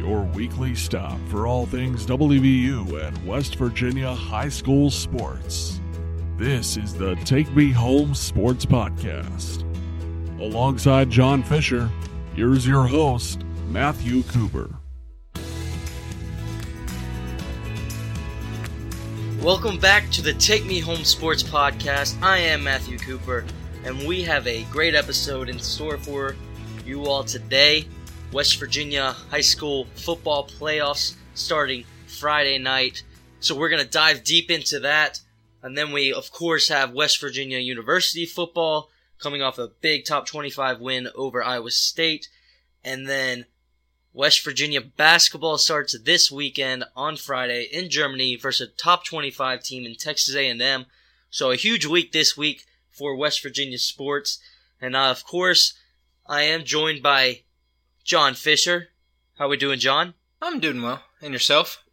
your weekly stop for all things WVU and West Virginia high school sports. This is the Take Me Home Sports Podcast. Alongside John Fisher, here's your host, Matthew Cooper. Welcome back to the Take Me Home Sports Podcast. I am Matthew Cooper, and we have a great episode in store for you all today. West Virginia high school football playoffs starting Friday night. So we're going to dive deep into that. And then we, of course, have West Virginia University football coming off a big top 25 win over Iowa State. And then West Virginia basketball starts this weekend on Friday in Germany versus a top 25 team in Texas A&M. So a huge week this week for West Virginia sports. And uh, of course, I am joined by John Fisher. How we doing, John? I'm doing well. And yourself?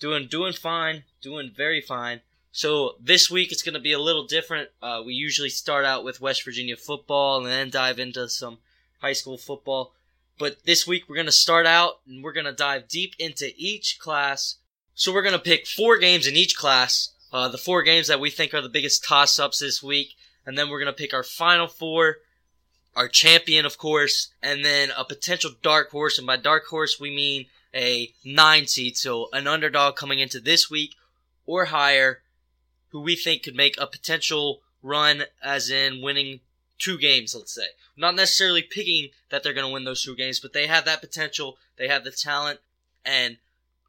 Doing doing fine. Doing very fine. So this week it's going to be a little different. Uh, we usually start out with West Virginia football and then dive into some high school football. But this week we're going to start out and we're going to dive deep into each class. So we're going to pick four games in each class, uh, the four games that we think are the biggest toss ups this week. And then we're going to pick our final four, our champion, of course, and then a potential dark horse. And by dark horse, we mean a nine seed. So an underdog coming into this week or higher who we think could make a potential run as in winning two games, let's say. Not necessarily picking that they're going to win those two games, but they have that potential. They have the talent, and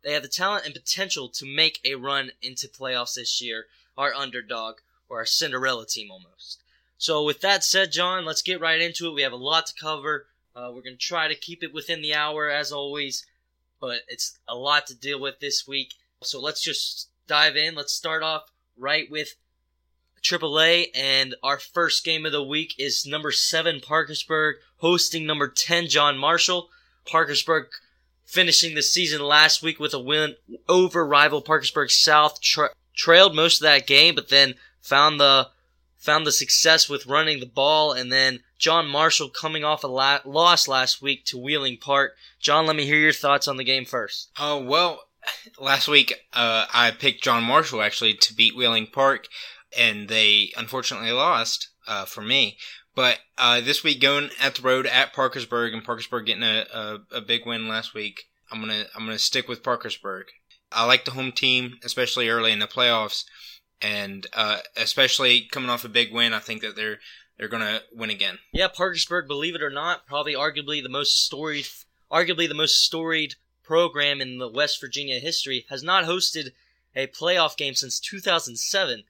they have the talent and potential to make a run into playoffs this year. Our underdog, or our Cinderella team almost. So, with that said, John, let's get right into it. We have a lot to cover. Uh, we're going to try to keep it within the hour, as always, but it's a lot to deal with this week. So, let's just dive in. Let's start off right with AAA, and our first game of the week is number seven Parkersburg hosting number ten John Marshall. Parkersburg finishing the season last week with a win over rival Parkersburg South. Tra- trailed most of that game, but then found the found the success with running the ball, and then John Marshall coming off a la- loss last week to Wheeling Park. John, let me hear your thoughts on the game first. Oh, well, last week uh, I picked John Marshall actually to beat Wheeling Park, and they unfortunately lost uh, for me. But uh, this week, going at the road at Parkersburg, and Parkersburg getting a, a, a big win last week, I'm gonna I'm gonna stick with Parkersburg. I like the home team, especially early in the playoffs, and uh, especially coming off a big win. I think that they're they're gonna win again. Yeah, Parkersburg, believe it or not, probably arguably the most storied, arguably the most storied program in the West Virginia history, has not hosted a playoff game since 2007.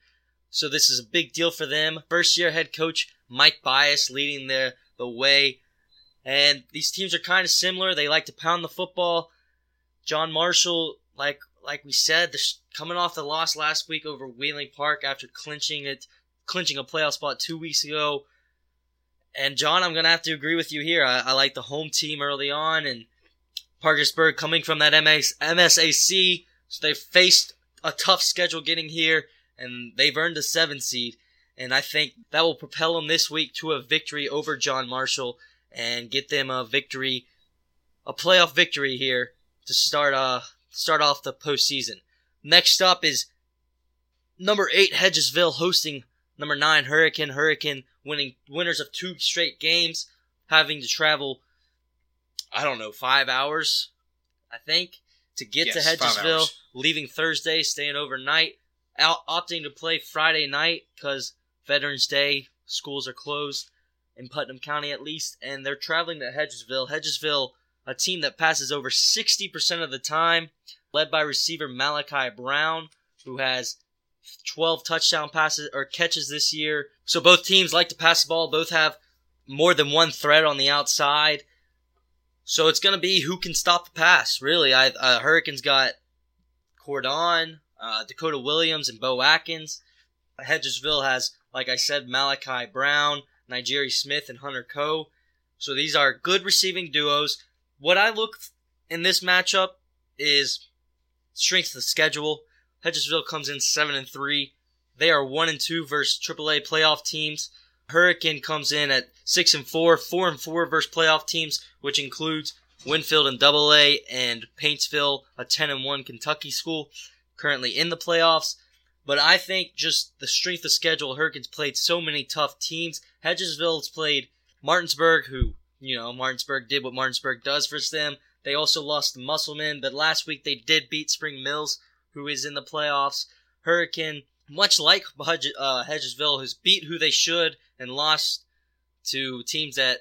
So this is a big deal for them. First year head coach Mike Bias leading the the way. And these teams are kind of similar. They like to pound the football. John Marshall, like like we said, they're coming off the loss last week over Wheeling Park after clinching it, clinching a playoff spot two weeks ago. And John, I'm gonna have to agree with you here. I, I like the home team early on, and Parkersburg coming from that MS, MSAC, so they faced a tough schedule getting here, and they've earned a seven seed. And I think that will propel them this week to a victory over John Marshall and get them a victory, a playoff victory here to start uh start off the postseason. Next up is number eight Hedgesville hosting number nine Hurricane. Hurricane winning winners of two straight games, having to travel I don't know, five hours, I think, to get Yes, to Hedgesville, leaving Thursday, staying overnight, out, opting to play Friday night because Veterans Day schools are closed in Putnam County at least, and they're traveling to Hedgesville. Hedgesville, a team that passes over 60% of the time, led by receiver Malachi Brown, who has 12 touchdown passes or catches this year. So both teams like to pass the ball, both have more than one threat on the outside. So it's going to be who can stop the pass, really. I, uh, Hurricanes got Cordon, uh, Dakota Williams, and Bo Atkins. Hedgesville has, like I said, Malachi Brown, Nigeri Smith, and Hunter Coe. So these are good receiving duos. What I look in this matchup is strength of schedule. Hedgesville comes in seven and three. They are one and two versus AAA playoff teams. Hurricane comes in at six and four, four and four versus playoff teams, which includes Winfield and Double A, and Paintsville, a 10 and 1 Kentucky school, currently in the playoffs. But I think just the strength of schedule, Hurricanes played so many tough teams. Hedgesville's played Martinsburg, who, you know, Martinsburg did what Martinsburg does for them. They also lost to Musselman, but last week they did beat Spring Mills, who is in the playoffs. Hurricane, much like uh, Hedgesville, has beat who they should and lost to teams that,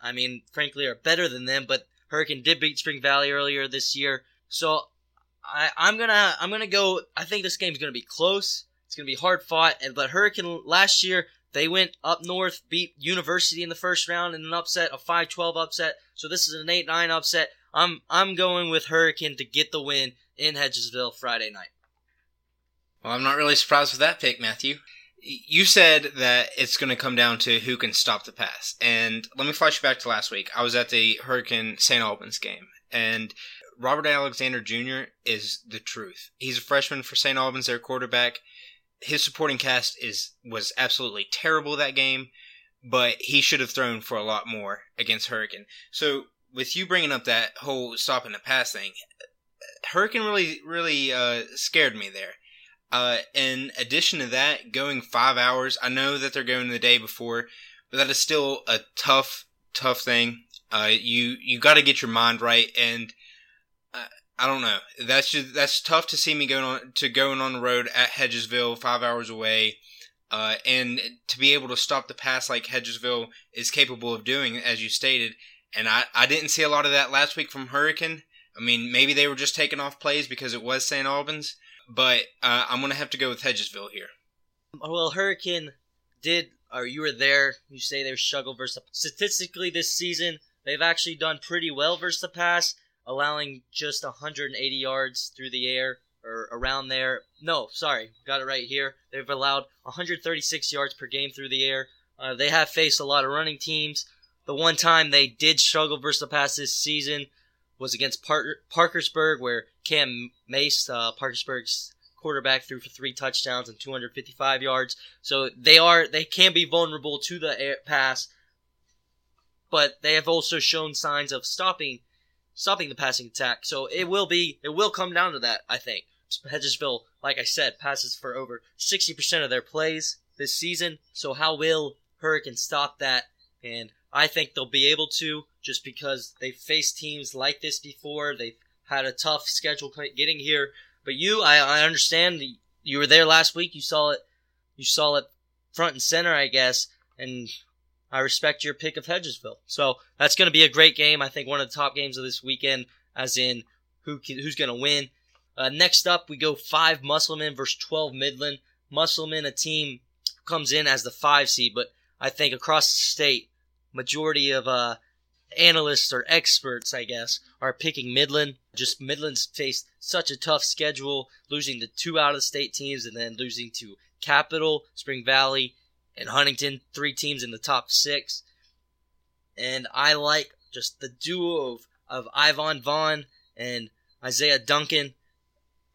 I mean, frankly, are better than them. But Hurricane did beat Spring Valley earlier this year, so I, I'm gonna I'm gonna go. I think this game's gonna be close. It's gonna be hard fought. And but Hurricane last year they went up north, beat University in the first round in an upset, a 5-12 upset. So this is an 8-9 upset. I'm I'm going with Hurricane to get the win in Hedgesville Friday night. Well, I'm not really surprised with that pick, Matthew. You said that it's going to come down to who can stop the pass. And let me flash you back to last week. I was at the Hurricane St. Albans game, and Robert Alexander Jr. is the truth. He's a freshman for St. Albans, their quarterback. His supporting cast is was absolutely terrible that game, but he should have thrown for a lot more against Hurricane. So with you bringing up that whole stopping the pass thing, Hurricane really really uh, scared me there. Uh, in addition to that, going five hours, I know that they're going the day before, but that is still a tough, tough thing. Uh, you you got to get your mind right, and I don't know. That's just that's tough to see me going on to going on the road at Hedgesville, five hours away, uh, and to be able to stop the pass like Hedgesville is capable of doing, as you stated. And I, I didn't see a lot of that last week from Hurricane. I mean, maybe they were just taking off plays because it was St. Albans, but uh, I'm gonna have to go with Hedgesville here. Well, Hurricane did, or you were there. You say they were struggled versus statistically this season. They've actually done pretty well versus the pass, allowing just 180 yards through the air or around there. No, sorry, got it right here. They've allowed 136 yards per game through the air. Uh, they have faced a lot of running teams. The one time they did struggle versus the pass this season was against Par- Parkersburg, where Cam Mace, uh, Parkersburg's quarterback, threw for three touchdowns and 255 yards. So they are they can be vulnerable to the air pass, but they have also shown signs of stopping stopping the passing attack. So it will be it will come down to that. I think Hedgesville, like I said, passes for over 60% of their plays this season. So how will Hurricane stop that? And I think they'll be able to just because they've faced teams like this before. They've had a tough schedule getting here. But you, I, I understand you were there last week. You saw it. You saw it front and center, I guess. And I respect your pick of Hedgesville. So that's going to be a great game. I think one of the top games of this weekend, as in who can, who's going to win. Uh, next up, we go five Musselman versus 12 Midland. Musselman, a team comes in as the five seed, but I think across the state, majority of uh, analysts or experts, I guess, are picking Midland. Just Midland's faced such a tough schedule, losing to two out of state teams and then losing to Capital, Spring Valley, and Huntington, three teams in the top six. And I like just the duo of, of Ivan Vaughn and Isaiah Duncan.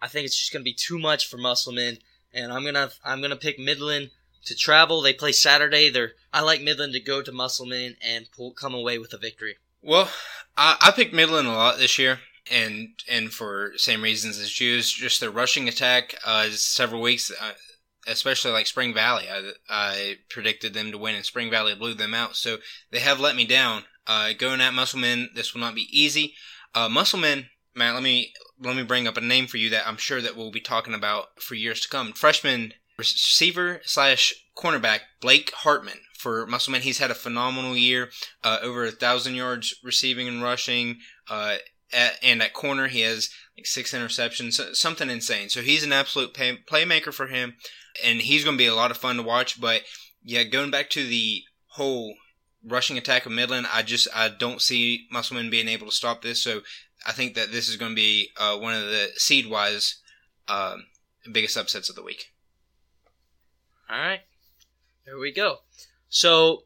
I think it's just going to be too much for Musselman, and I'm gonna I'm gonna pick Midland to travel. They play Saturday. They're I like Midland to go to Musselman and pull, come away with a victory. Well, I, I picked Midland a lot this year, and and for same reasons as Jews, just their rushing attack. Uh, several weeks, uh, especially like Spring Valley, I, I predicted them to win, and Spring Valley blew them out. So they have let me down. Uh, going at Musselman, this will not be easy. Uh, Musselman, Matt, let me let me bring up a name for you that I'm sure that we'll be talking about for years to come. Freshman receiver slash cornerback Blake Hartman for Musselman. He's had a phenomenal year, uh, over a thousand yards receiving and rushing. Uh, at, and at corner, he has like six interceptions, something insane. So he's an absolute pay, playmaker for him, and he's going to be a lot of fun to watch. But yeah, going back to the whole rushing attack of Midland, I just I don't see Musselman being able to stop this. So I think that this is going to be uh, one of the seed wise uh, biggest upsets of the week. All right, there we go. So,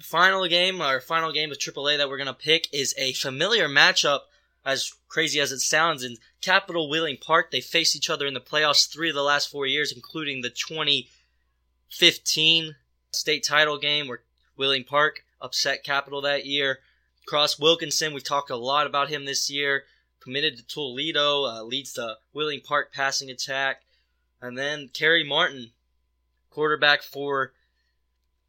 final game, our final game of AAA that we're gonna pick is a familiar matchup. As crazy as it sounds, in Capital Wheeling Park, they faced each other in the playoffs three of the last four years, including the 2015 state title game where Wheeling Park upset Capital that year. Cross Wilkinson, we talked a lot about him this year. Committed to Toledo, uh, leads the Wheeling Park passing attack. And then Kerry Martin, quarterback for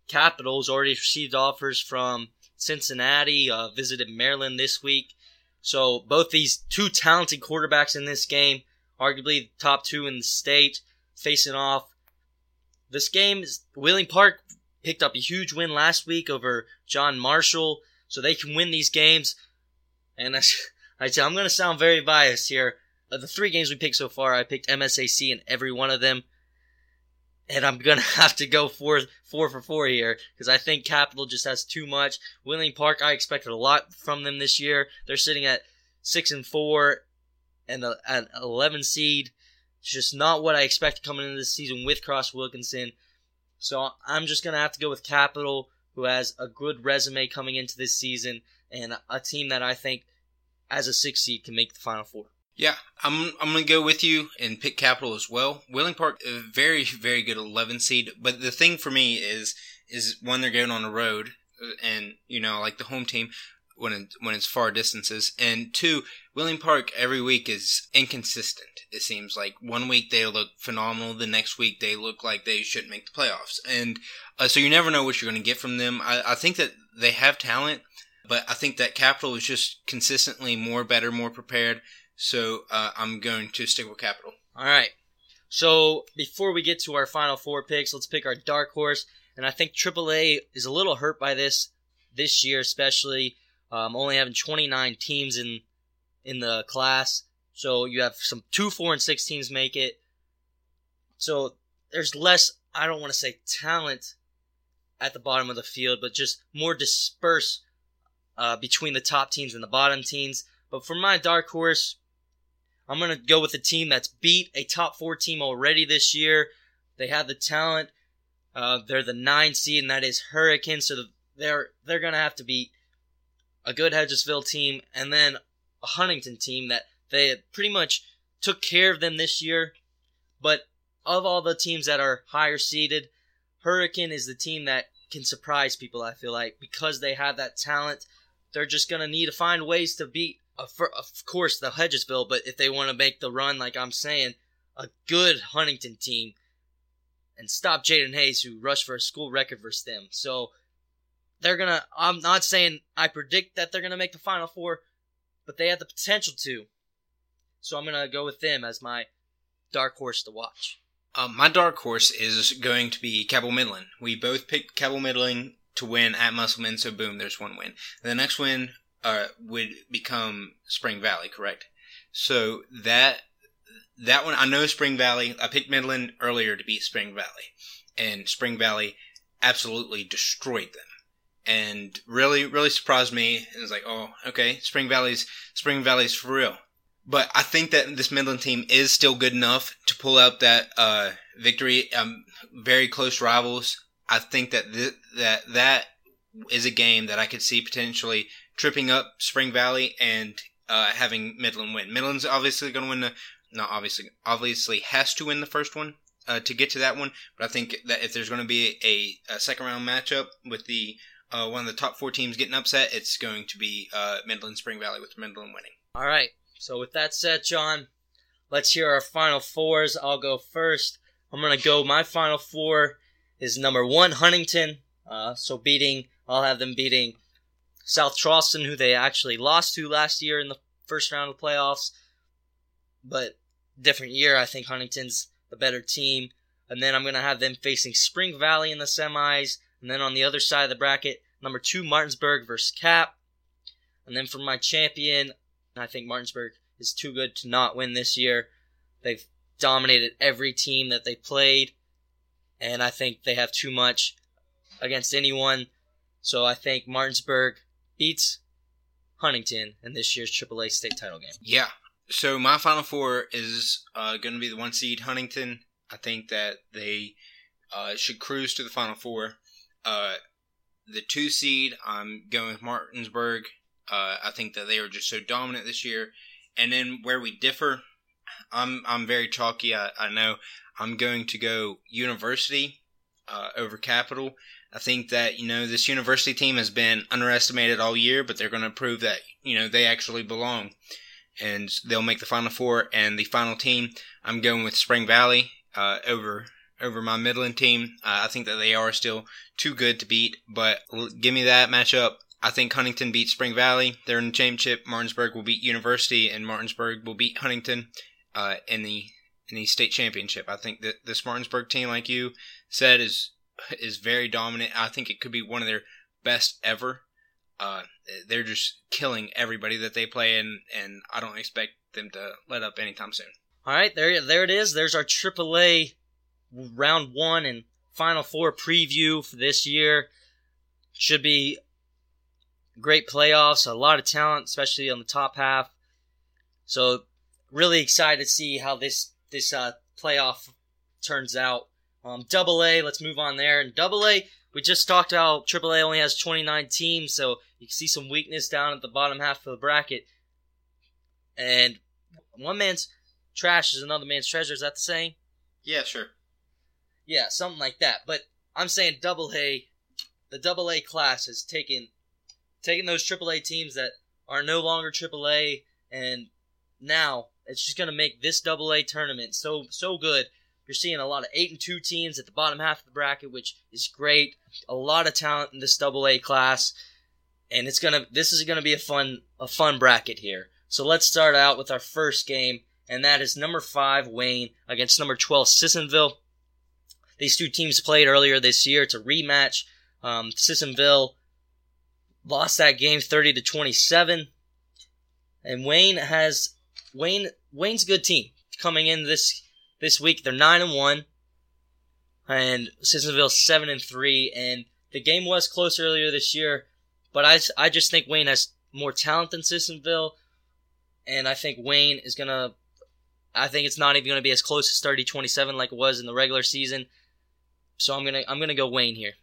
Capitals, already received offers from Cincinnati, uh, visited Maryland this week. So both these two talented quarterbacks in this game, arguably top two in the state, facing off. This game Wheeling Park picked up a huge win last week over John Marshall, so they can win these games. And I, I I'm going to sound very biased here. Of the three games we picked so far, I picked MSAC in every one of them and I'm gonna have to go four four for four here because I think Capital just has too much. Wheeling Park, I expected a lot from them this year. They're sitting at six and four, and the, an eleven seed. It's just not what I expected coming into this season with Cross Wilkinson. So I'm just gonna have to go with Capital, who has a good resume coming into this season, and a team that I think, as a six seed, can make the Final Four. Yeah, I'm I'm gonna go with you and pick Capital as well. Wheeling Park, very very good 11 seed, but the thing for me is is when they're going on the road uh, and you know like the home team when it, when it's far distances, and two, Wheeling Park every week is inconsistent. It seems like one week they look phenomenal, the next week they look like they shouldn't make the playoffs, and uh, so you never know what you're going to get from them. I, I think that they have talent, but I think that Capital is just consistently more better, more prepared. So uh, I'm going to stick with Capital. All right. So before we get to our final four picks, let's pick our dark horse. And I think AAA is a little hurt by this this year, especially um, only having 29 teams in in the class. So you have some two, four, and six teams make it. So there's less. I don't want to say talent at the bottom of the field, but just more dispersed uh, between the top teams and the bottom teams. But for my dark horse, I'm going to go with a team that's beat a top four team already this year. They have the talent. Uh, they're the nine seed, and that is Hurricane. So they're they're going to have to beat a good Hedgesville team and then a Huntington team that they pretty much took care of them this year. But of all the teams that are higher seeded, Hurricane is the team that can surprise people. I feel like because they have that talent, they're just going to need to find ways to beat of course the Hedgesville, but if they want to make the run, like I'm saying, a good Huntington team and stop Jaden Hayes, who rushed for a school record versus them. So they're gonna. I'm not saying I predict that they're gonna make the Final Four, but they have the potential to. So I'm gonna go with them as my dark horse to watch. Um, my dark horse is going to be Cabell Midland. We both picked Cabell Midland to win at Musselman, so boom, there's one win. The next win uh, would become Spring Valley, correct? So that that one, I know Spring Valley. I picked Midland earlier to beat Spring Valley, and Spring Valley absolutely destroyed them, and really, really surprised me. And it's like, oh, okay, Spring Valley's Spring Valley's for real. But I think that this Midland team is still good enough to pull out that uh, victory. Um, very close rivals. I think that th- that that is a game that I could see potentially tripping up Spring Valley and uh, having Midland win. Midland's obviously going to win the, not obviously, obviously has to win the first one uh, to get to that one. But I think that if there's going to be a, a second round matchup with the uh, one of the top four teams getting upset, it's going to be uh, Midland Spring Valley with Midland winning. All right. So with that said, John, let's hear our final fours. I'll go first. I'm gonna go. My final four is number one Huntington. Uh, so beating, I'll have them beating South Charleston, who they actually lost to last year in the first round of the playoffs. But different year. I think Huntington's the better team. And then I'm going to have them facing Spring Valley in the semis. And then on the other side of the bracket, number two, Martinsburg versus Cap. And then for my champion, I think Martinsburg is too good to not win this year. They've dominated every team that they played. And I think they have too much against anyone. So I think Martinsburg beats Huntington in this year's AAA state title game. Yeah. So my final four is uh, going to be the one seed Huntington. I think that they uh, should cruise to the final four. Uh, the two seed, I'm going with Martinsburg. Uh, I think that they are just so dominant this year. And then where we differ, I'm I'm very chalky. I, I know I'm going to go University uh, over Capital. I think that, you know, this university team has been underestimated all year, but they're going to prove that, you know, they actually belong. And they'll make the Final Four. And the final team, I'm going with Spring Valley uh, over over my Midland team. Uh, I think that they are still too good to beat, but give me that matchup. I think Huntington beats Spring Valley. They're in the championship. Martinsburg will beat University, and Martinsburg will beat Huntington uh, in the in the state championship. I think that this Martinsburg team, like you said, is is very dominant. I think it could be one of their best ever. Uh, they're just killing everybody that they play, and and I don't expect them to let up anytime soon. All right, there there it is. There's our AAA round one and Final Four preview for this year. Should be great playoffs, a lot of talent, especially on the top half. So really excited to see how this this uh, playoff turns out. Um, double A, let's move on there. And double A, we just talked about Triple A only has 29 teams, so you can see some weakness down at the bottom half of the bracket. And one man's trash is another man's treasure. Is that the saying? Yeah, sure. Yeah, something like that. But I'm saying double A, the double A class has taken taking those triple A teams that are no longer triple A, and now it's just going to make this double A tournament so so good. You're seeing a lot of eight and two teams at the bottom half of the bracket, which is great. A lot of talent in this double A class, and it's gonna this is gonna be a fun a fun bracket here. So let's start out with our first game, and that is number five Wayne against number twelve Sissonville. These two teams played earlier this year. It's a rematch. Um, Sissonville lost that game 30 to 27. And Wayne has Wayne Wayne's a good team coming in this this week. They're 9 and 1 and Sissonville 7 and 3 and the game was close earlier this year, but I I just think Wayne has more talent than Sissonville and I think Wayne is to I think it's not even to be as close as 30-27 like it was in the regular season. So I'm to I'm to go Wayne here.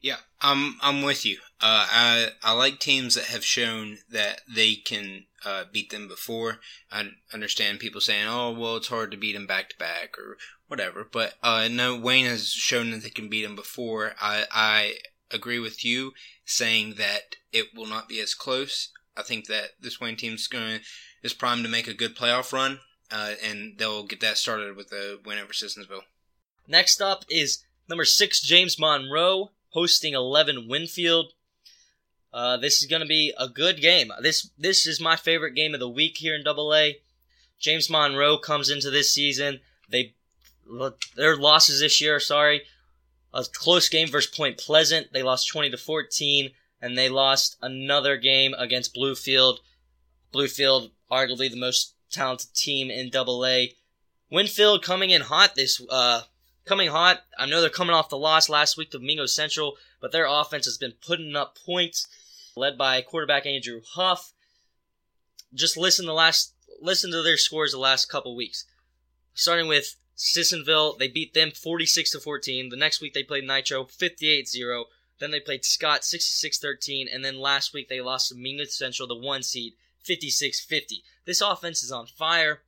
Yeah, I'm I'm with you. Uh, I I like teams that have shown that they can uh, beat them before. I understand people saying, "Oh, well, it's hard to beat them back to back" or whatever. But uh, no, Wayne has shown that they can beat them before. I I agree with you saying that it will not be as close. I think that this Wayne team's going is primed to make a good playoff run, uh, and they'll get that started with a win over Sissonville. Next up is number six James Monroe hosting 11 Winfield. Uh, this is going to be a good game. This this is my favorite game of the week here in Double A. James Monroe comes into this season. They their losses this year. Sorry, a close game versus Point Pleasant. They lost 20 to 14, and they lost another game against Bluefield. Bluefield, arguably the most talented team in Double A. Winfield coming in hot this uh, coming hot. I know they're coming off the loss last week to Mingo Central, but their offense has been putting up points, led by quarterback Andrew Huff. Just listen to last listen to their scores the last couple weeks. Starting with Sissonville, they beat them 46 to 14. The next week they played Nitro 58-0. Then they played Scott 66-13, and then last week they lost to Mingo Central, the one seed, 56-50. This offense is on fire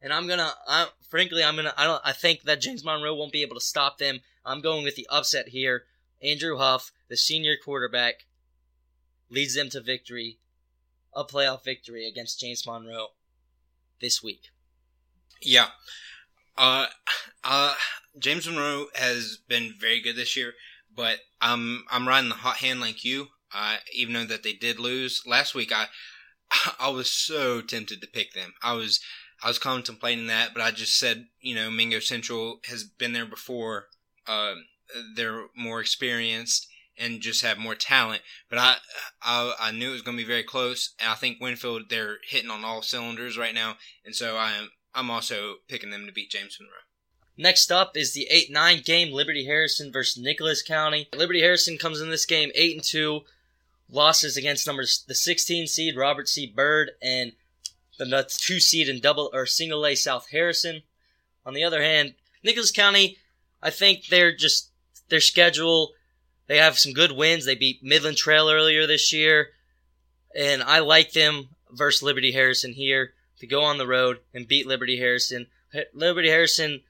and I'm gonna, I, frankly, I'm gonna, I don't, I think that James Monroe won't be able to stop them. I'm going with the upset here. Andrew Huff, the senior quarterback, leads them to victory, a playoff victory against James Monroe this week. Yeah, uh, uh, James Monroe has been very good this year, but I'm I'm riding the hot hand like you. Uh, even though that they did lose last week, I I was so tempted to pick them. I was I was contemplating that, but I just said, you know, Mingo Central has been there before. Uh, they're more experienced and just have more talent. But I, I, I knew it was going to be very close, and I think Winfield they're hitting on all cylinders right now, and so I am I'm also picking them to beat James Monroe. Next up is the 8-9 game, Liberty Harrison versus Nicholas County. Liberty Harrison comes in this game 8 and 2, losses against numbers the 16 seed Robert C. Byrd and the two seed in double or single A South Harrison. On the other hand, Nicholas County, I think they're just their schedule. They have some good wins. They beat Midland Trail earlier this year, and I like them versus Liberty Harrison here to go on the road and beat Liberty Harrison. Liberty Harrison,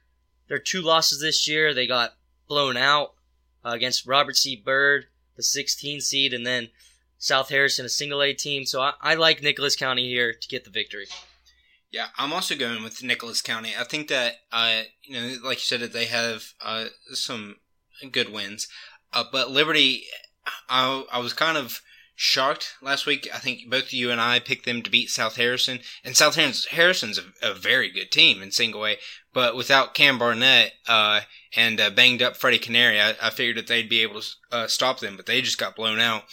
their two losses this year, they got blown out. Uh, against Robert C. Byrd, the 16 seed, and then South Harrison, a single A team. So I, I like Nicholas County here to get the victory. Yeah, I'm also going with Nicholas County. I think that, uh, you know, like you said, that they have uh, some good wins. Uh, but Liberty, I, I was kind of shocked last week. I think both you and I picked them to beat South Harrison, and South Harrison's a, a very good team in single A. But without Cam Barnett uh, and uh, banged up Freddie Canary, I, I, figured that they'd be able to uh, stop them, but they just got blown out.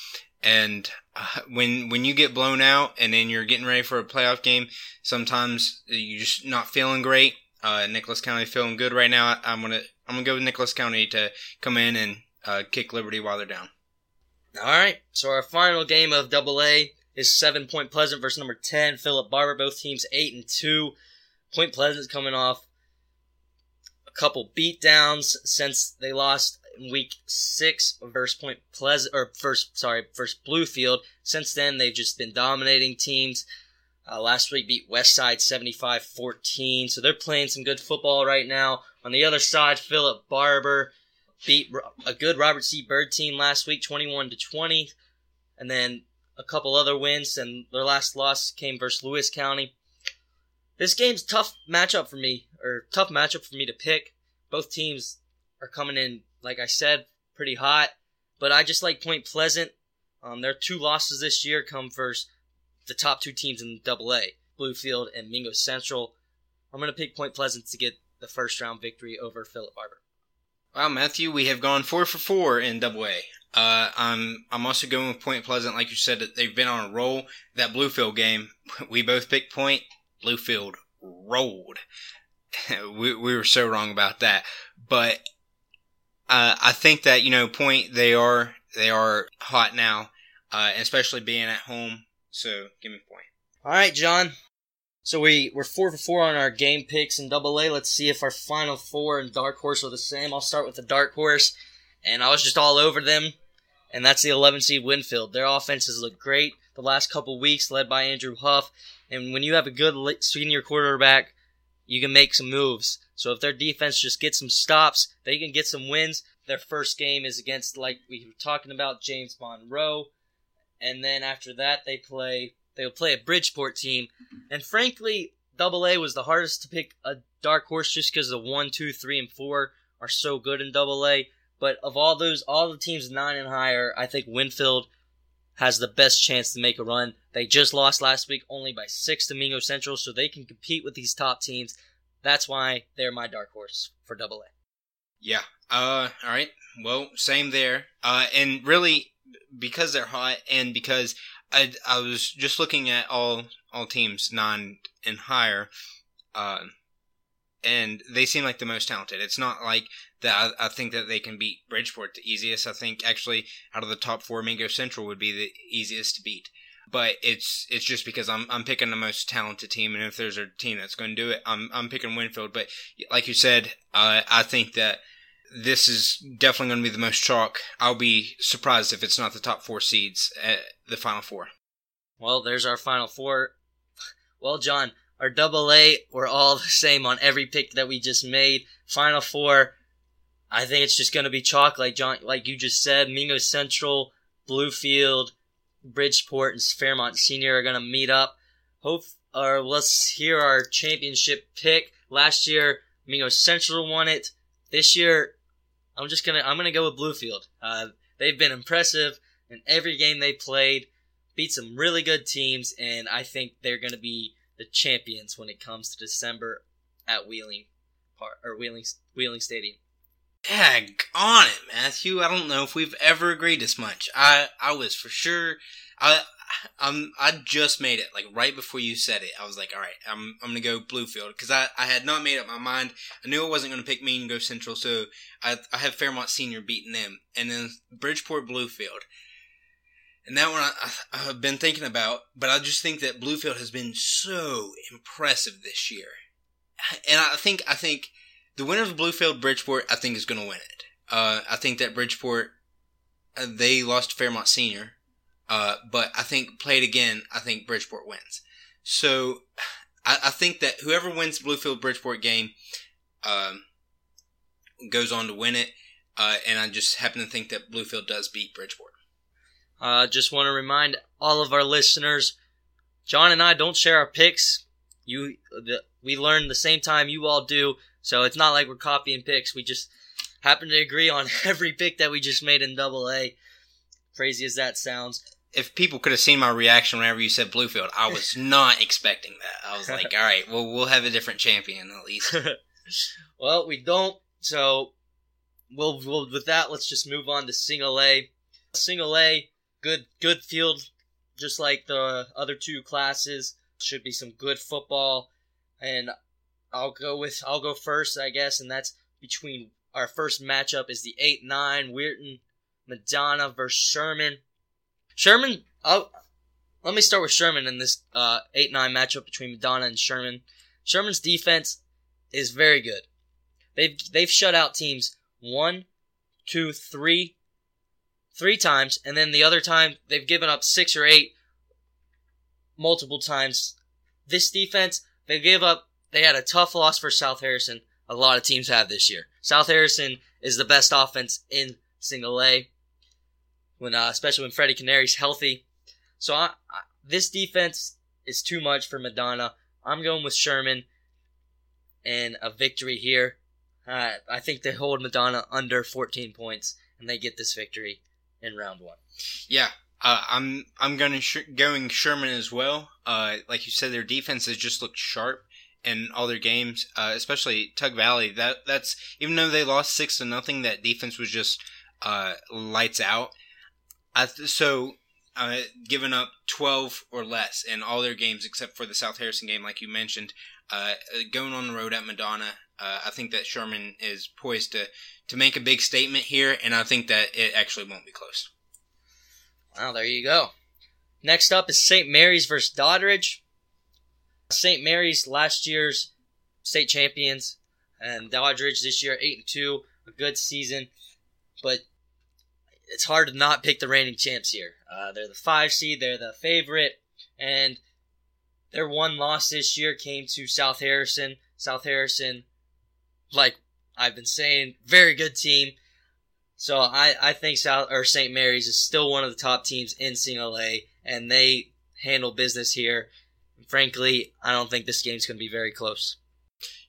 And when when you get blown out and then you're getting ready for a playoff game, sometimes you're just not feeling great. Uh, Nicholas County feeling good right now. I'm gonna I'm gonna go with Nicholas County to come in and uh, kick Liberty while they're down. All right. So our final game of Double A is Seven Point Pleasant versus number ten Philip Barbour. Both teams eight and two. Point Pleasant's coming off a couple beatdowns since they lost week six versus Point Pleasant or first sorry first Bluefield. Since then they've just been dominating teams. Uh, last week beat Westside 75-14, so they're playing some good football right now. On the other side, Philip Barbour beat a good Robert C. Byrd team last week, 21 to 20, and then a couple other wins, and their last loss came versus Lewis County. This game's tough matchup for me, or tough matchup for me to pick. Both teams are coming in, like I said, pretty hot, but I just like Point Pleasant. Um, their two losses this year come first the top two teams in Double A, Bluefield and Mingo Central. I'm going to pick Point Pleasant to get the first round victory over Philip Barbour. Wow, Matthew, we have gone four for four in Double A. Uh, I'm I'm also going with Point Pleasant, like you said, they've been on a roll. That Bluefield game, we both picked Point. Bluefield rolled. we we were so wrong about that, but uh, I think that you know Point they are they are hot now, uh, especially being at home. So give me Point. All right, John. So we we're four for four on our game picks in Double A. Let's see if our final four and Dark Horse are the same. I'll start with the Dark Horse, and I was just all over them, and that's the 11 seed Winfield. Their offenses look great the last couple weeks, led by Andrew Huff. And when you have a good senior quarterback, you can make some moves. So if their defense just gets some stops, they can get some wins. Their first game is against, like we were talking about, James Monroe, and then after that they play They'll play a Bridgeport team, and frankly, Double A was the hardest to pick a dark horse just because the one, two, three, and four are so good in Double A. But of all those, all the teams nine and higher, I think Winfield has the best chance to make a run. They just lost last week only by six to Mingo Central, so they can compete with these top teams. That's why they're my dark horse for Double A. Yeah. Uh. All right. Well, same there. Uh. And really, because they're hot, and because I, I was just looking at all all teams non and higher, uh, and they seem like the most talented. It's not like that. I, I, think that they can beat Bridgeport the easiest. I think actually out of the top four, Mingo Central would be the easiest to beat. But it's it's just because I'm I'm picking the most talented team, and if there's a team that's going to do it, I'm I'm picking Winfield. But like you said, uh, I think that this is definitely going to be the most chalk. I'll be surprised if it's not the top four seeds at the final four. Well, there's our final four. Well, John, our double A, we're all the same on every pick that we just made. Final four, I think it's just going to be chalk, like John, like you just said. Mingo Central, Bluefield, Bridgeport, and Fairmont Senior are going to meet up. Hope, or let's hear our championship pick. Last year, Mingo Central won it. This year, I'm just gonna I'm gonna go with Bluefield. Uh, they've been impressive in every game they played, beat some really good teams, and I think they're gonna be the champions when it comes to December at Wheeling Park or Wheeling Wheeling Stadium. Dag on it, Matthew. I don't know if we've ever agreed this much. I I was for sure. I I'm I just made it like right before you said it. I was like, all right, I'm I'm gonna go Bluefield because I I had not made up my mind. I knew I wasn't gonna pick Mingo Central, so I I have Fairmont Senior beating them, and then Bridgeport Bluefield. And that one I, I, have been thinking about, but I just think that Bluefield has been so impressive this year, and I think I think the winner of Bluefield Bridgeport I think is going to win it. Uh, I think that Bridgeport uh, they lost to Fairmont Senior, uh, but I think played again, I think Bridgeport wins. So I, I think that whoever wins Bluefield Bridgeport game um, goes on to win it. uh, and I just happen to think that Bluefield does beat Bridgeport. Uh, just want to remind all of our listeners, John and I don't share our picks. You, the, we learn the same time you all do, so it's not like we're copying picks. We just happen to agree on every pick that we just made in Double A. Crazy as that sounds. If people could have seen my reaction whenever you said Bluefield, I was not expecting that. I was like, all right, well, we'll have a different champion at least. well, we don't. So, we'll, we'll with that, let's just move on to Single A. Single A, good good field, just like the other two classes. Should be some good football, and I'll go with I'll go first, I guess, and that's between our first matchup is the eight nine Weirton Madonna versus Sherman. Sherman, I'll, let me start with Sherman in this uh, eight nine matchup between Madonna and Sherman. Sherman's defense is very good. They've they've shut out teams one, two, three, three times, and then the other time they've given up six or eight multiple times. This defense, they gave up. They had a tough loss for South Harrison. A lot of teams have this year. South Harrison is the best offense in Single A, when uh, especially when Freddie Canary's healthy. So I, I, this defense is too much for Madonna. I'm going with Sherman and a victory here. Uh, I think they hold Madonna under 14 points and they get this victory in round one. Yeah, uh, I'm I'm going sh- going Sherman as well. Uh, like you said, their defense has just looked sharp in all their games, uh, especially Tug Valley. That that's even though they lost six to nothing, that defense was just uh, lights out. Th- so uh, giving up 12 or less in all their games except for the South Harrison game, like you mentioned. Uh, going on the road at Madonna, uh, I think that Sherman is poised to, to make a big statement here, and I think that it actually won't be close. Well, there you go. Next up is St. Mary's versus Doddridge. St. Mary's last year's state champions, and Doddridge this year eight and two, a good season, but it's hard to not pick the reigning champs here. Uh, they're the five seed, they're the favorite, and their one loss this year came to South Harrison. South Harrison, like I've been saying, very good team. So I, I think South or St. Mary's is still one of the top teams in Single A, and they handle business here. Frankly, I don't think this game's going to be very close.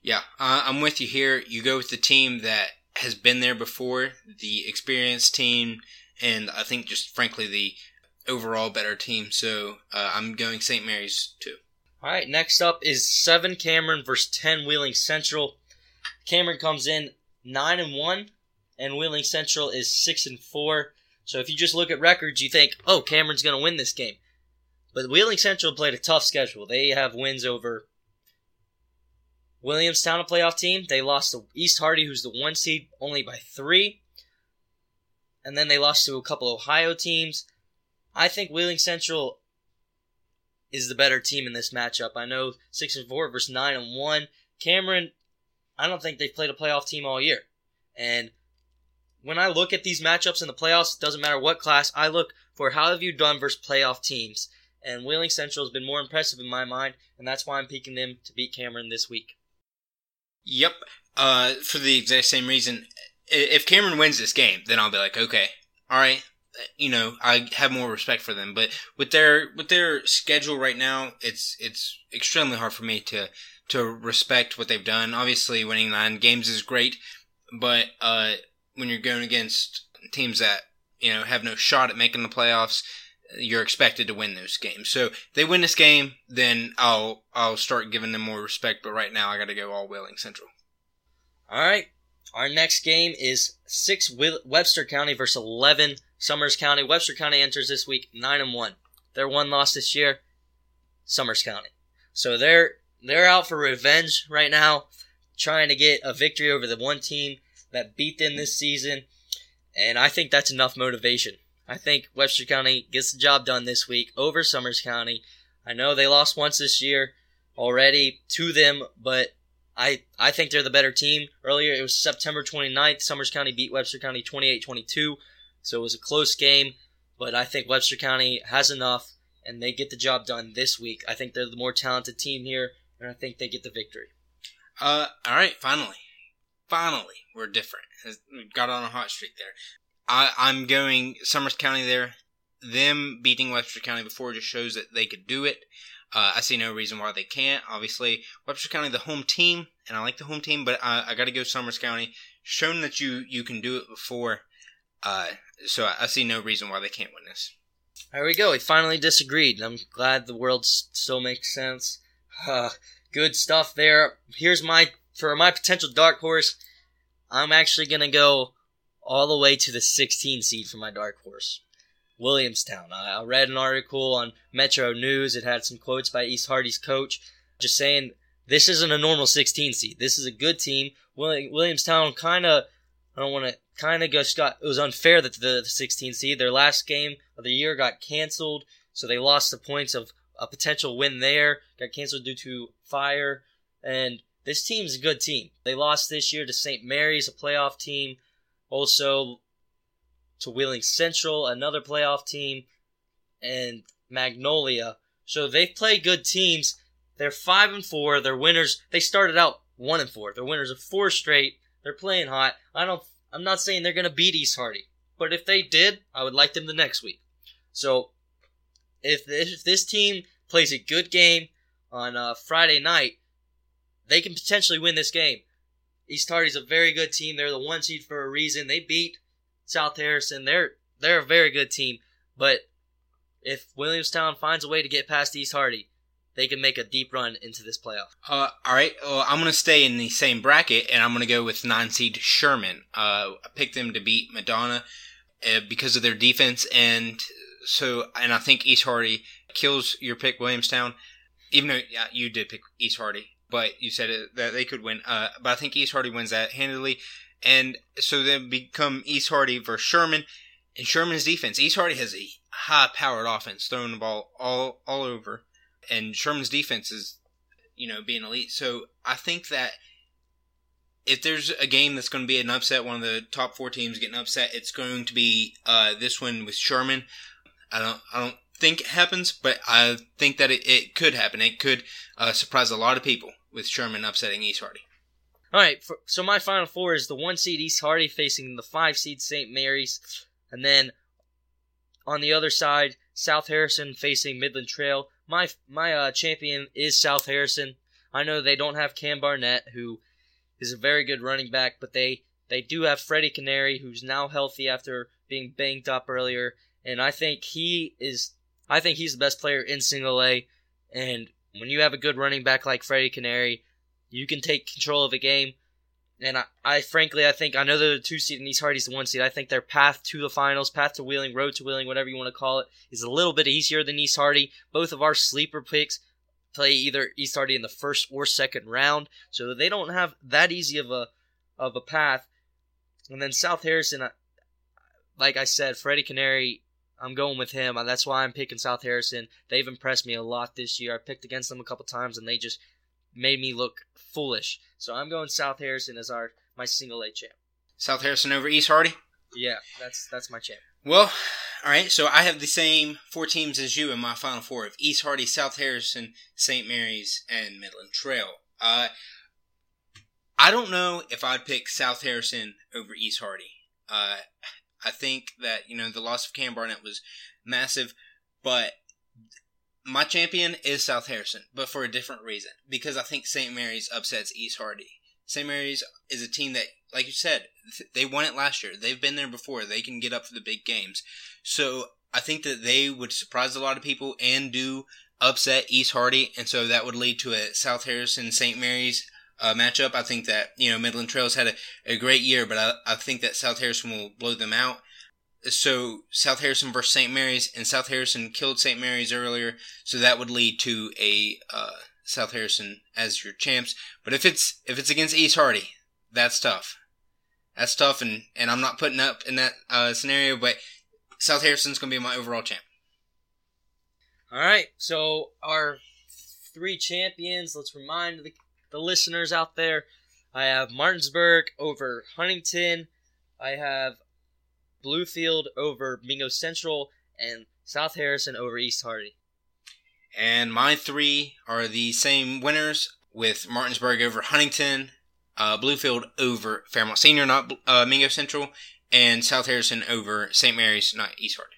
Yeah, uh, I'm with you here. You go with the team that has been there before, the experienced team, and I think just frankly the overall better team. So uh, I'm going St. Mary's too. All right, next up is seven Cameron versus ten Wheeling Central. Cameron comes in nine and one, and Wheeling Central is six and four. So if you just look at records, you think, oh, Cameron's going to win this game. But Wheeling Central played a tough schedule. They have wins over Williamstown, a playoff team. They lost to East Hardy, who's the one seed, only by three. And then they lost to a couple Ohio teams. I think Wheeling Central is the better team in this matchup. I know six and four versus nine and one. Cameron, I don't think they've played a playoff team all year. And when I look at these matchups in the playoffs, it doesn't matter what class, I look for how have you done versus playoff teams. And Wheeling Central has been more impressive in my mind, and that's why I'm picking them to beat Cameron this week. Yep. Uh, for the exact same reason. If Cameron wins this game, then I'll be like, okay, all right, you know, I have more respect for them. But with their with their schedule right now, it's it's extremely hard for me to to respect what they've done. Obviously, winning nine games is great, but uh, when you're going against teams that you know have no shot at making the playoffs, you're expected to win those games. So they win this game, then I'll I'll start giving them more respect. But right now, I got to go all Wheeling Central. All right. Our next game is six Webster County versus eleven Summers County. Webster County enters this week nine and one. Their one loss this year, Summers County. So they're they're out for revenge right now, trying to get a victory over the one team that beat them this season. And I think that's enough motivation. I think Webster County gets the job done this week over Summers County. I know they lost once this year already to them, but I I think they're the better team. Earlier it was September 29th. Summers County beat Webster County 28-22. So it was a close game, but I think Webster County has enough and they get the job done this week. I think they're the more talented team here and I think they get the victory. Uh all right, finally. finally we're different. We got on a hot streak there. I, I'm going Summers County there. Them beating Webster County before just shows that they could do it. Uh, I see no reason why they can't. Obviously, Webster County, the home team, and I like the home team, but I, I got to go Summers County. Shown that you you can do it before, uh, so I, I, see no reason why they can't win this. There we go. We finally disagreed. I'm glad the world still makes sense. Uh, good stuff there. Here's my for my potential dark horse. I'm actually gonna go all the way to the 16 seed for my dark horse. Williamstown. I read an article on Metro News. It had some quotes by East Hardy's coach, just saying this isn't a normal 16 seed. This is a good team. Williamstown kind of, I don't want to, kind of go Scott. It was unfair that the, the 16 seed, their last game of the year, got canceled, so they lost the points of a potential win there. Got canceled due to fire, and this team's a good team. They lost this year to St. Mary's, a playoff team. Also, to Wheeling Central, another playoff team, and Magnolia. So they've played good teams. They're five and four. They're winners. They started out one and four. They're winners of four straight. They're playing hot. I don't. I'm not saying they're gonna beat East Hardy, but if they did, I would like them the next week. So if this, if this team plays a good game on uh, Friday night, they can potentially win this game. East Hardy's a very good team. They're the one seed for a reason. They beat South Harrison. They're they're a very good team, but if Williamstown finds a way to get past East Hardy, they can make a deep run into this playoff. Uh, all right, well, I'm going to stay in the same bracket, and I'm going to go with nine seed Sherman. Uh, I picked them to beat Madonna uh, because of their defense, and so and I think East Hardy kills your pick Williamstown. Even though you did pick East Hardy, but you said it, that they could win. Uh, but I think East Hardy wins that handily. And so then become East Hardy versus Sherman. And Sherman's defense, East Hardy has a high powered offense, throwing the ball all all over. And Sherman's defense is, you know, being elite. So I think that if there's a game that's going to be an upset, one of the top four teams getting upset, it's going to be uh, this one with Sherman. I don't, I don't think it happens, but I think that it, it could happen. It could uh, surprise a lot of people with Sherman upsetting East Hardy. All right, for, so my final four is the one seed East Hardy facing the five seed St. Mary's, and then on the other side, South Harrison facing Midland Trail. My my uh, champion is South Harrison. I know they don't have Cam Barnett, who is a very good running back, but they they do have Freddie Canary, who's now healthy after being banged up earlier, and I think he is. I think he's the best player in single A, and when you have a good running back like Freddie Canary, you can take control of a game. And I, I frankly, I think I know they're the two seed and East Hardy's the one seed. I think their path to the finals, path to Wheeling, road to Wheeling, whatever you want to call it, is a little bit easier than East Hardy. Both of our sleeper picks play either East Hardy in the first or second round, so they don't have that easy of a of a path. And then South Harrison, like I said, Freddie Canary, I'm going with him. That's why I'm picking South Harrison. They've impressed me a lot this year. I picked against them a couple times, and they just made me look foolish. So I'm going South Harrison as our my single A champ. South Harrison over East Hardy. Yeah, that's that's my champ. Well, all right. So I have the same four teams as you in my final four of East Hardy, South Harrison, St. Mary's, and Midland Trail. Uh, I don't know if I'd pick South Harrison over East Hardy. Uh, I think that you know the loss of Cam Barnett was massive, but my champion is South Harrison, but for a different reason. Because I think St. Mary's upsets East Hardy. St. Mary's is a team that, like you said, they won it last year. They've been there before. They can get up for the big games. So I think that they would surprise a lot of people and do upset East Hardy, and so that would lead to a South Harrison St. Mary's uh, matchup. I think that you know Midland Trails had a, a great year, but I, I think that South Harrison will blow them out so South Harrison versus St. Mary's, and South Harrison killed St. Mary's earlier, so that would lead to a uh, South Harrison as your champs. But if it's if it's against East Hardy, that's tough. That's tough, and and I'm not putting up in that uh, scenario. But South Harrison's going to be my overall champ. All right, so our three champions. Let's remind the, the listeners out there. I have Martinsburg over Huntington. I have Bluefield over Mingo Central, and South Harrison over East Hardy. And my three are the same winners with Martinsburg over Huntington, uh, Bluefield over Fairmont Senior, not uh, Mingo Central, and South Harrison over St. Mary's, not East Hardy.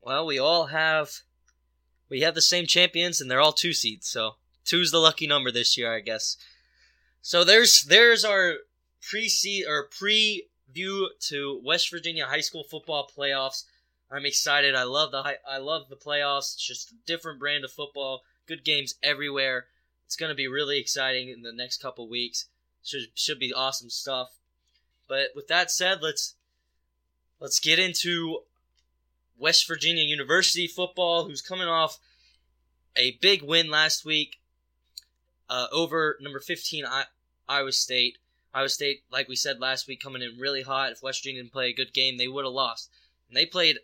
Well, we all have we have the same champions, and they're all two seeds. So two's the lucky number this year, I guess. So there's there's our pre or preview to West Virginia high school football playoffs. I'm excited. I love the I love the playoffs. It's just a different brand of football. Good games everywhere. It's going to be really exciting in the next couple weeks. Should should be awesome stuff. But with that said, let's let's get into West Virginia University football, who's coming off a big win last week uh, over number 15 I- Iowa State. Iowa State, like we said last week, coming in really hot. If West Virginia didn't play a good game, they would have lost. And they played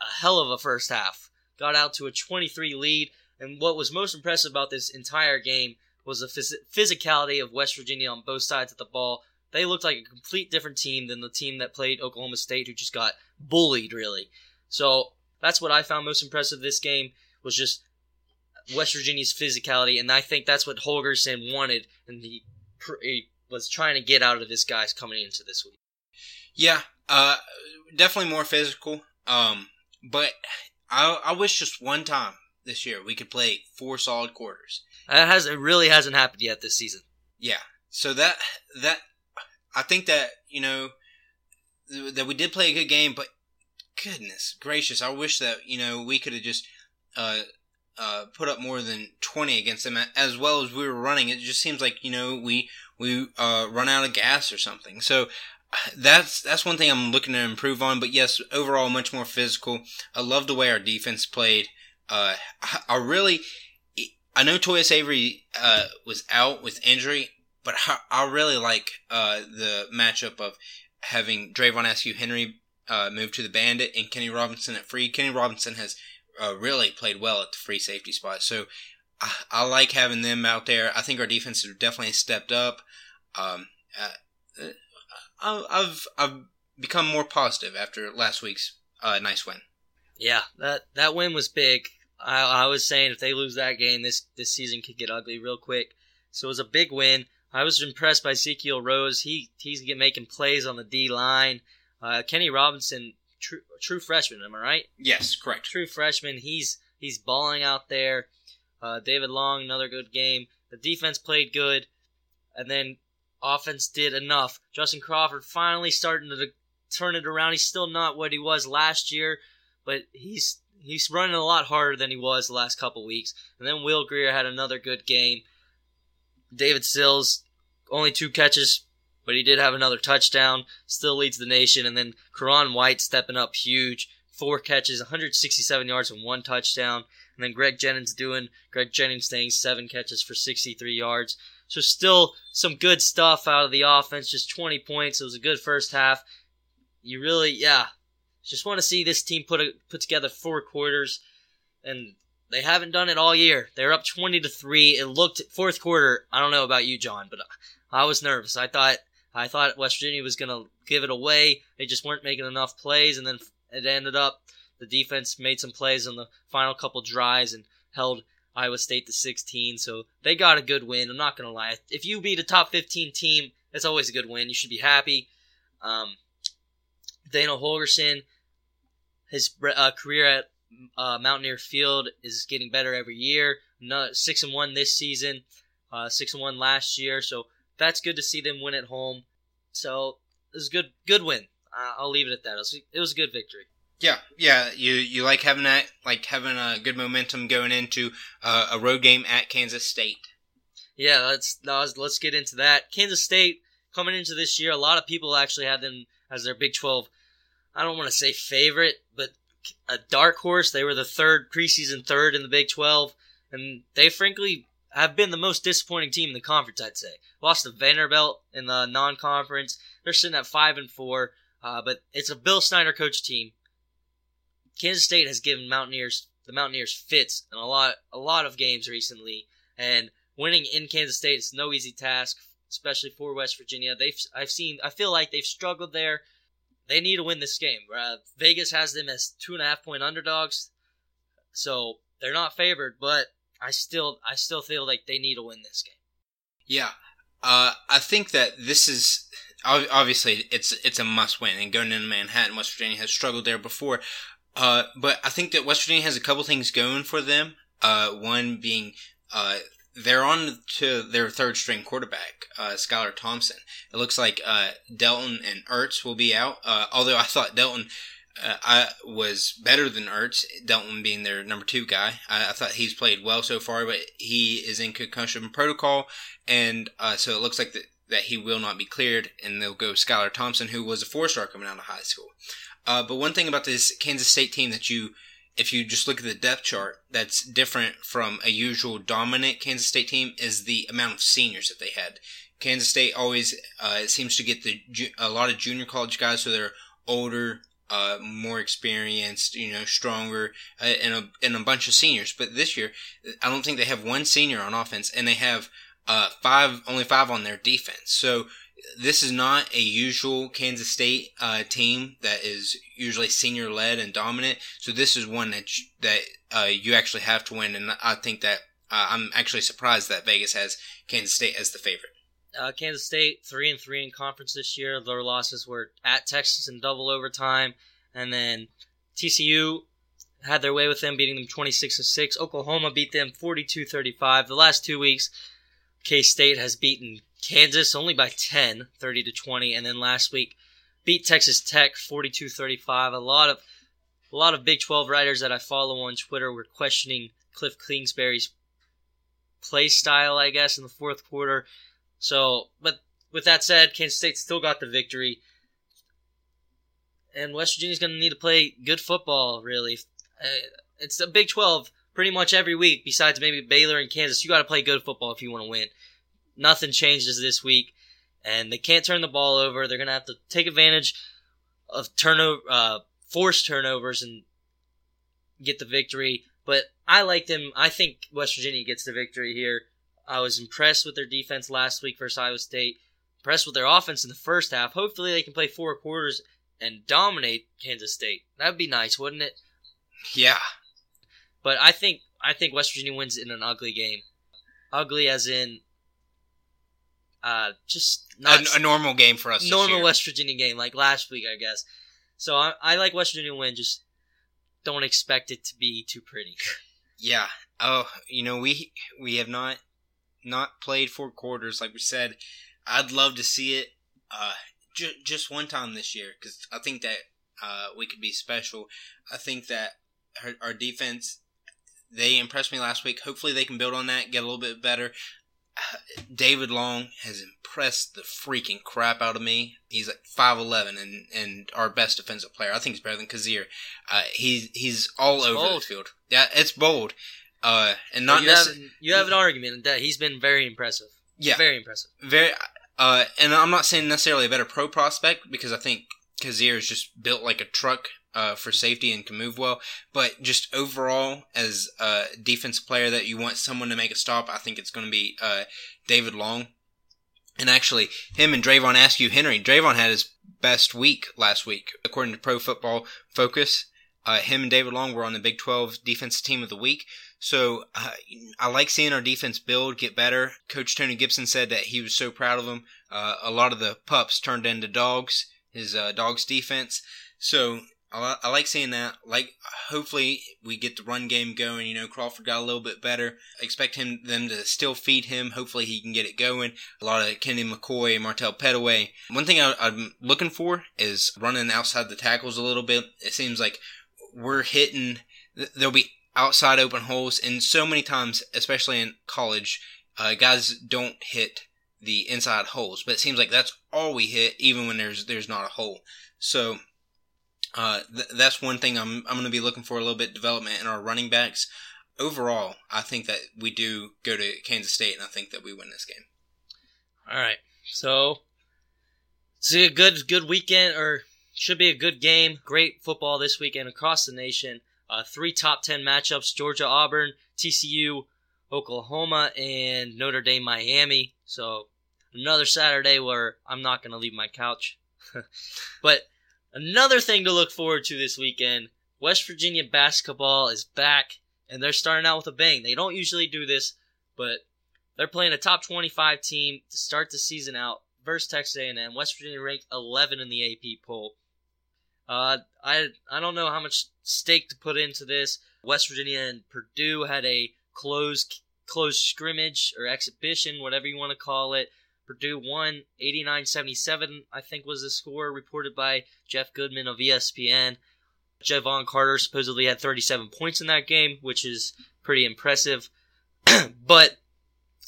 a hell of a first half. Got out to a 23 lead. And what was most impressive about this entire game was the phys- physicality of West Virginia on both sides of the ball. They looked like a complete different team than the team that played Oklahoma State, who just got bullied, really. So that's what I found most impressive this game was just West Virginia's physicality, and I think that's what Holgorsen wanted, and he, he was trying to get out of this guys coming into this week. Yeah, uh, definitely more physical. Um, but I, I wish just one time this year we could play four solid quarters. That has it really hasn't happened yet this season. Yeah, so that that I think that you know that we did play a good game, but goodness gracious, I wish that you know we could have just uh, uh, put up more than twenty against them as well as we were running. It just seems like you know we we uh, run out of gas or something. So that's that's one thing I'm looking to improve on. But yes, overall much more physical. I love the way our defense played. Uh, I really, I know Toya Avery uh, was out with injury, but I, I really like uh, the matchup of having Dravon Askew Henry uh, moved to the Bandit and Kenny Robinson at free. Kenny Robinson has uh, really played well at the free safety spot. So I, I, like having them out there. I think our defense has definitely stepped up. Um, uh, I, I've I've become more positive after last week's uh, nice win. Yeah, that that win was big. I, I was saying if they lose that game, this this season could get ugly real quick. So it was a big win. I was impressed by Ezekiel Rose. He he's making plays on the D line. Uh, Kenny Robinson, true, true freshman, am I right? Yes, correct. True freshman. He's he's balling out there. Uh, David Long, another good game. The defense played good, and then offense did enough. Justin Crawford finally starting to turn it around. He's still not what he was last year, but he's he's running a lot harder than he was the last couple weeks. And then Will Grier had another good game. David Sills, only two catches, but he did have another touchdown, still leads the nation. And then Ka'Raun White stepping up huge, four catches, 167 yards, and one touchdown. And then Greg Jennings doing Greg Jennings things, seven catches for 63 yards. So still some good stuff out of the offense, just 20 points. It was a good first half. You really, yeah, just want to see this team put a, put together four quarters, and they haven't done it all year. They're up 20 to three. It looked fourth quarter. I don't know about you, John, but I was nervous. I thought I thought West Virginia was going to give it away. They just weren't making enough plays, and then it ended up the defense made some plays on the final couple drives and held Iowa State to 16. So they got a good win. I'm not going to lie. If you beat a top 15 team, that's always a good win. You should be happy. Um, Daniel Holgorsen, his uh, career at uh, Mountaineer Field is getting better every year. Another, six and one this season, uh, six and one last year. So that's good to see them win at home. So it was a good, good win. I'll leave it at that. It was, it was a good victory. Yeah, yeah, you you like having that, like having a good momentum going into uh, a road game at Kansas State. Yeah, let's let's get into that. Kansas State coming into this year, a lot of people actually had them as their Big Twelve. I don't want to say favorite, but a dark horse. They were the third preseason third in the Big Twelve, and they frankly have been the most disappointing team in the conference. I'd say lost to Vanderbilt in the non-conference. They're sitting at five and four, uh, but it's a Bill Snyder coach team. Kansas State has given Mountaineers the Mountaineers fits in a lot a lot of games recently, and winning in Kansas State is no easy task, especially for West Virginia. They've I've seen I feel like they've struggled there. They need to win this game. Uh, Vegas has them as two and a half point underdogs, so they're not favored. But I still I still feel like they need to win this game. Yeah, Uh, I think that this is obviously it's it's a must win, and going into Manhattan, West Virginia has struggled there before. Uh, but I think that West Virginia has a couple things going for them. Uh, one being uh, they're on to their third string quarterback, uh, Skylar Thompson. It looks like uh, Delton and Ertz will be out. Uh, although I thought Delton uh, I was better than Ertz, Delton being their number two guy. I, I, thought he's played well so far, but he is in concussion protocol, and uh, so it looks like that that he will not be cleared, and they'll go Skylar Thompson, who was a four star coming out of high school. Uh, but one thing about this Kansas State team that you if you just look at the depth chart, that's different from a usual dominant Kansas State team is the amount of seniors that they had. Kansas State always uh, seems to get the a lot of junior college guys, so they're older, uh, more experienced, you know, stronger, uh, and a and a bunch of seniors. But this year, I don't think they have one senior on offense, and they have uh, five only five on their defense. So this is not a usual Kansas State uh, team that is usually senior led and dominant. So this is one that you, that uh, you actually have to win, and I think that uh, I'm actually surprised that Vegas has Kansas State as the favorite. Uh, Kansas State three and three in conference this year. Their losses were at Texas in double overtime, and then TCU had their way with them, beating them 26 to six. Oklahoma beat them 42-35. The last two weeks, K State has beaten Kansas only by 10, 30 to 20, and then last week beat Texas Tech 42-35. A lot of a lot of Big 12 writers that I follow on Twitter were questioning Cliff Kingsbury's play style, I guess, in the fourth quarter. So, but with that said, Kansas State still got the victory. And West Virginia's going to need to play good football, really. Uh, it's a Big 12 pretty much every week, besides maybe Baylor and Kansas. You got to play good football if you want to win nothing changes this week, and they can't turn the ball over. They're gonna have to take advantage of turnover, uh, forced turnovers, and get the victory. But I like them. I think West Virginia gets the victory here. I was impressed with their defense last week versus Iowa State. Impressed with their offense in the first half. Hopefully, they can play four quarters and dominate Kansas State. That'd be nice, wouldn't it? Yeah. But I think I think West Virginia wins in an ugly game. Ugly as in uh, just not a, a, normal game for us. Normal West Virginia game, like last week, I guess. So I, I like West Virginia win. Just don't expect it to be too pretty. yeah. Oh, you know we we have not not played four quarters like we said. I'd love to see it uh, ju- just one time this year because I think that uh, we could be special. I think that our, our defense they impressed me last week. Hopefully, they can build on that, get a little bit better. David Long has impressed the freaking crap out of me. He's like five eleven and and our best defensive player. I think he's better than Kyzir. Uh, he's he's all it's over bold. the field. Yeah, it's bold. Uh, and not you, have, you have an argument that he's been very impressive. Yeah, very impressive. Very. Uh, and I'm not saying necessarily a better pro prospect because I think Kyzir is just built like a truck uh, for safety and can move well. But just overall, as a defensive player that you want someone to make a stop, I think it's going to be uh, David Long. And actually, him and Dravon Askew Henry. Dravon had his best week last week, according to Pro Football Focus. Uh, him and David Long were on the Big 12 Defensive Team of the Week. So uh, I like seeing our defense build, get better. Coach Tony Gibson said that he was so proud of them. Uh, a lot of the pups turned into dogs, his uh, dogs defense. So I, I like seeing that. Like, hopefully we get the run game going. You know, Crawford got a little bit better. I expect him them to still feed him. Hopefully he can get it going. A lot of Kenny McCoy, Martell Pettaway. One thing I, I'm looking for is running outside the tackles a little bit. It seems like we're hitting. There'll be outside open holes, and so many times, especially in college, uh, guys don't hit the inside holes. But it seems like that's all we hit, even when there's there's not a hole. So uh, th- that's one thing I'm I'm going to be looking for a little bit development in our running backs. Overall, I think that we do go to Kansas State, and I think that we win this game. All right, so it's a good good weekend, or should be a good game. Great football this weekend across the nation. Uh, three top ten matchups: Georgia, Auburn, TCU, Oklahoma, and Notre Dame, Miami. So another Saturday where I'm not going to leave my couch. but Another thing to look forward to this weekend West Virginia basketball is back, and they're starting out with a bang. They don't usually do this, but they're playing a top 25 team to start the season out versus Texas A&M. West Virginia ranked 11 in the AP poll. Uh, I I don't know how much stake to put into this. West Virginia and Purdue had a closed closed scrimmage or exhibition, whatever you want to call it. Purdue won 89-77, I think was the score reported by Jeff Goodman of ESPN. Jevon Carter supposedly had 37 points in that game, which is pretty impressive. but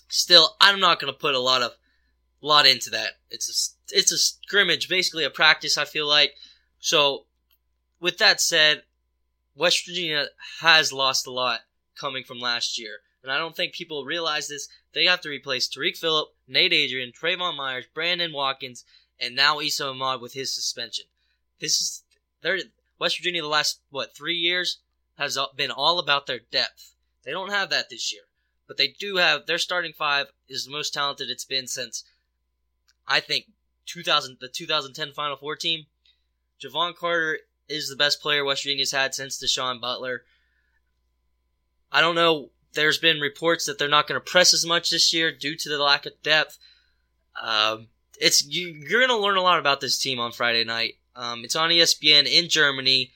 still, I'm not going to put a lot of lot into that. It's a it's a scrimmage, basically a practice. I feel like. So, with that said, West Virginia has lost a lot coming from last year, and I don't think people realize this. They have to replace Tarik Phillip, Nate Adrian, Teyvon Myers, Brandon Watkins, and now Esa Ahmad with his suspension. This is they're West Virginia the last what three years has been all about their depth. They don't have that this year, but they do have their starting five is the most talented it's been since I think 2000 the 2010 Final Four team. Jevon Carter is the best player West Virginia's had since Da'Sean Butler. I don't know. There's been reports that they're not going to press as much this year due to the lack of depth. Um, it's you, you're going to learn a lot about this team on Friday night. Um, it's on ESPN in Germany,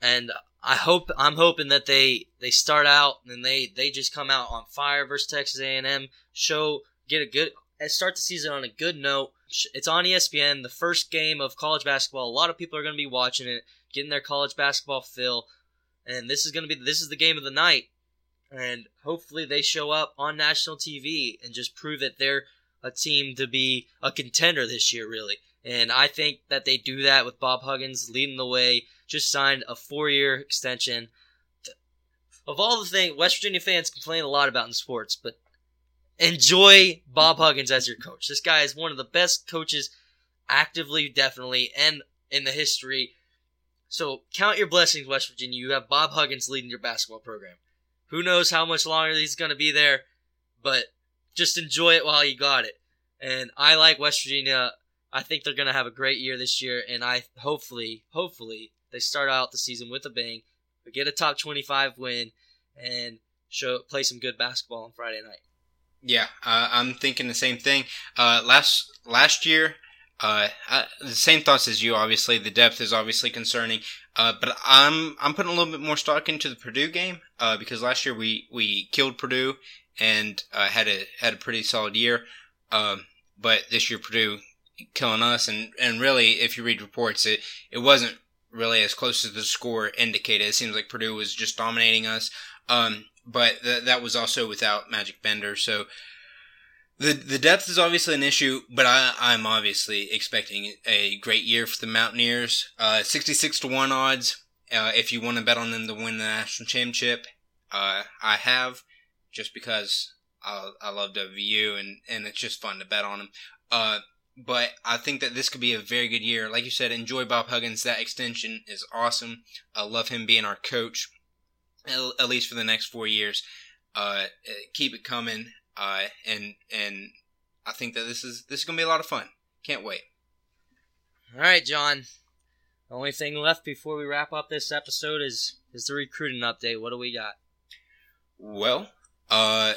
and I hope I'm hoping that they they start out and they they just come out on fire versus Texas A&M. Show get a good start the season on a good note. It's on ESPN, the first game of college basketball. A lot of people are going to be watching it, getting their college basketball fill, and this is going to be this is the game of the night. And hopefully they show up on national TV and just prove that they're a team to be a contender this year, really. And I think that they do that with Bob Huggins leading the way. Just signed a four-year extension. Of all the things West Virginia fans complain a lot about in sports, but enjoy Bob Huggins as your coach. This guy is one of the best coaches, actively, definitely, and in the history. So count your blessings, West Virginia. You have Bob Huggins leading your basketball program. Who knows how much longer he's going to be there, but just enjoy it while you got it. And I like West Virginia. I think they're going to have a great year this year, and I hopefully, hopefully, they start out the season with a bang, get a top 25 win, and show play some good basketball on Friday night. Yeah, uh, I'm thinking the same thing. Uh, last last year, uh, I, the same thoughts as you. Obviously, the depth is obviously concerning. Uh, but I'm I'm putting a little bit more stock into the Purdue game uh, because last year we, we killed Purdue and uh, had a had a pretty solid year. Um, but this year Purdue killing us, and, and really, if you read reports, it it wasn't really as close as the score indicated. It seems like Purdue was just dominating us. Um, but th- that was also without Magic Bender. So the the depth is obviously an issue, but I, I'm obviously expecting a great year for the Mountaineers. Uh, 66 to 1 odds. Uh, if you want to bet on them to win the national championship, uh, I have, just because I, I love WVU and, and it's just fun to bet on them. Uh, but I think that this could be a very good year. Like you said, enjoy Bob Huggins. That extension is awesome. I love him being our coach at least for the next four years. Uh, keep it coming, uh, and and I think that this is this is gonna be a lot of fun. Can't wait. All right, John. The only thing left before we wrap up this episode is is the recruiting update. What do we got? Well, uh,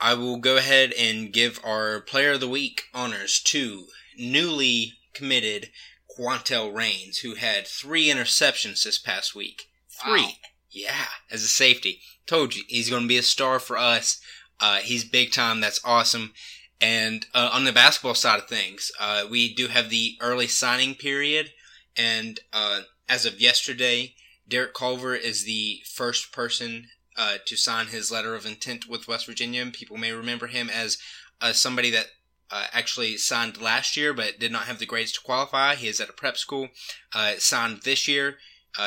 I will go ahead and give our Player of the Week honors to newly committed Kwantel Raines, who had three interceptions this past week. Three. Wow. Yeah, as a safety. Told you, he's going to be a star for us. Uh, he's big time. That's awesome. And uh, on the basketball side of things, uh, we do have the early signing period. And uh, as of yesterday, Derek Culver is the first person uh, to sign his letter of intent with West Virginia. People may remember him as uh, somebody that actually signed last year but did not have the grades to qualify. He is at a prep school. signed this year.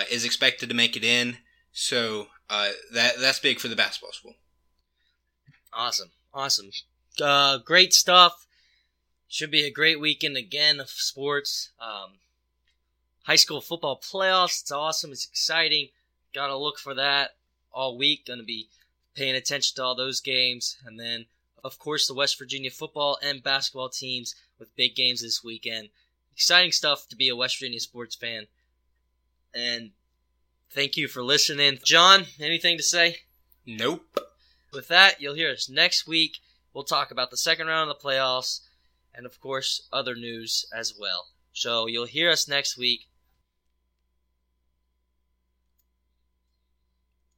is expected to make it in. So uh, that that's big for the basketball school. Awesome, awesome, uh, great stuff. Should be a great weekend again of sports. Um, high school football playoffs. It's awesome. It's exciting. Got to look for that all week. Going to be paying attention to all those games, and then of course the West Virginia football and basketball teams with big games this weekend. Exciting stuff to be a West Virginia sports fan. And Thank you for listening. John, anything to say? Nope. with that, you'll hear us next week. We'll talk about the second round of the playoffs and, of course, other news as well. So you'll hear us next week.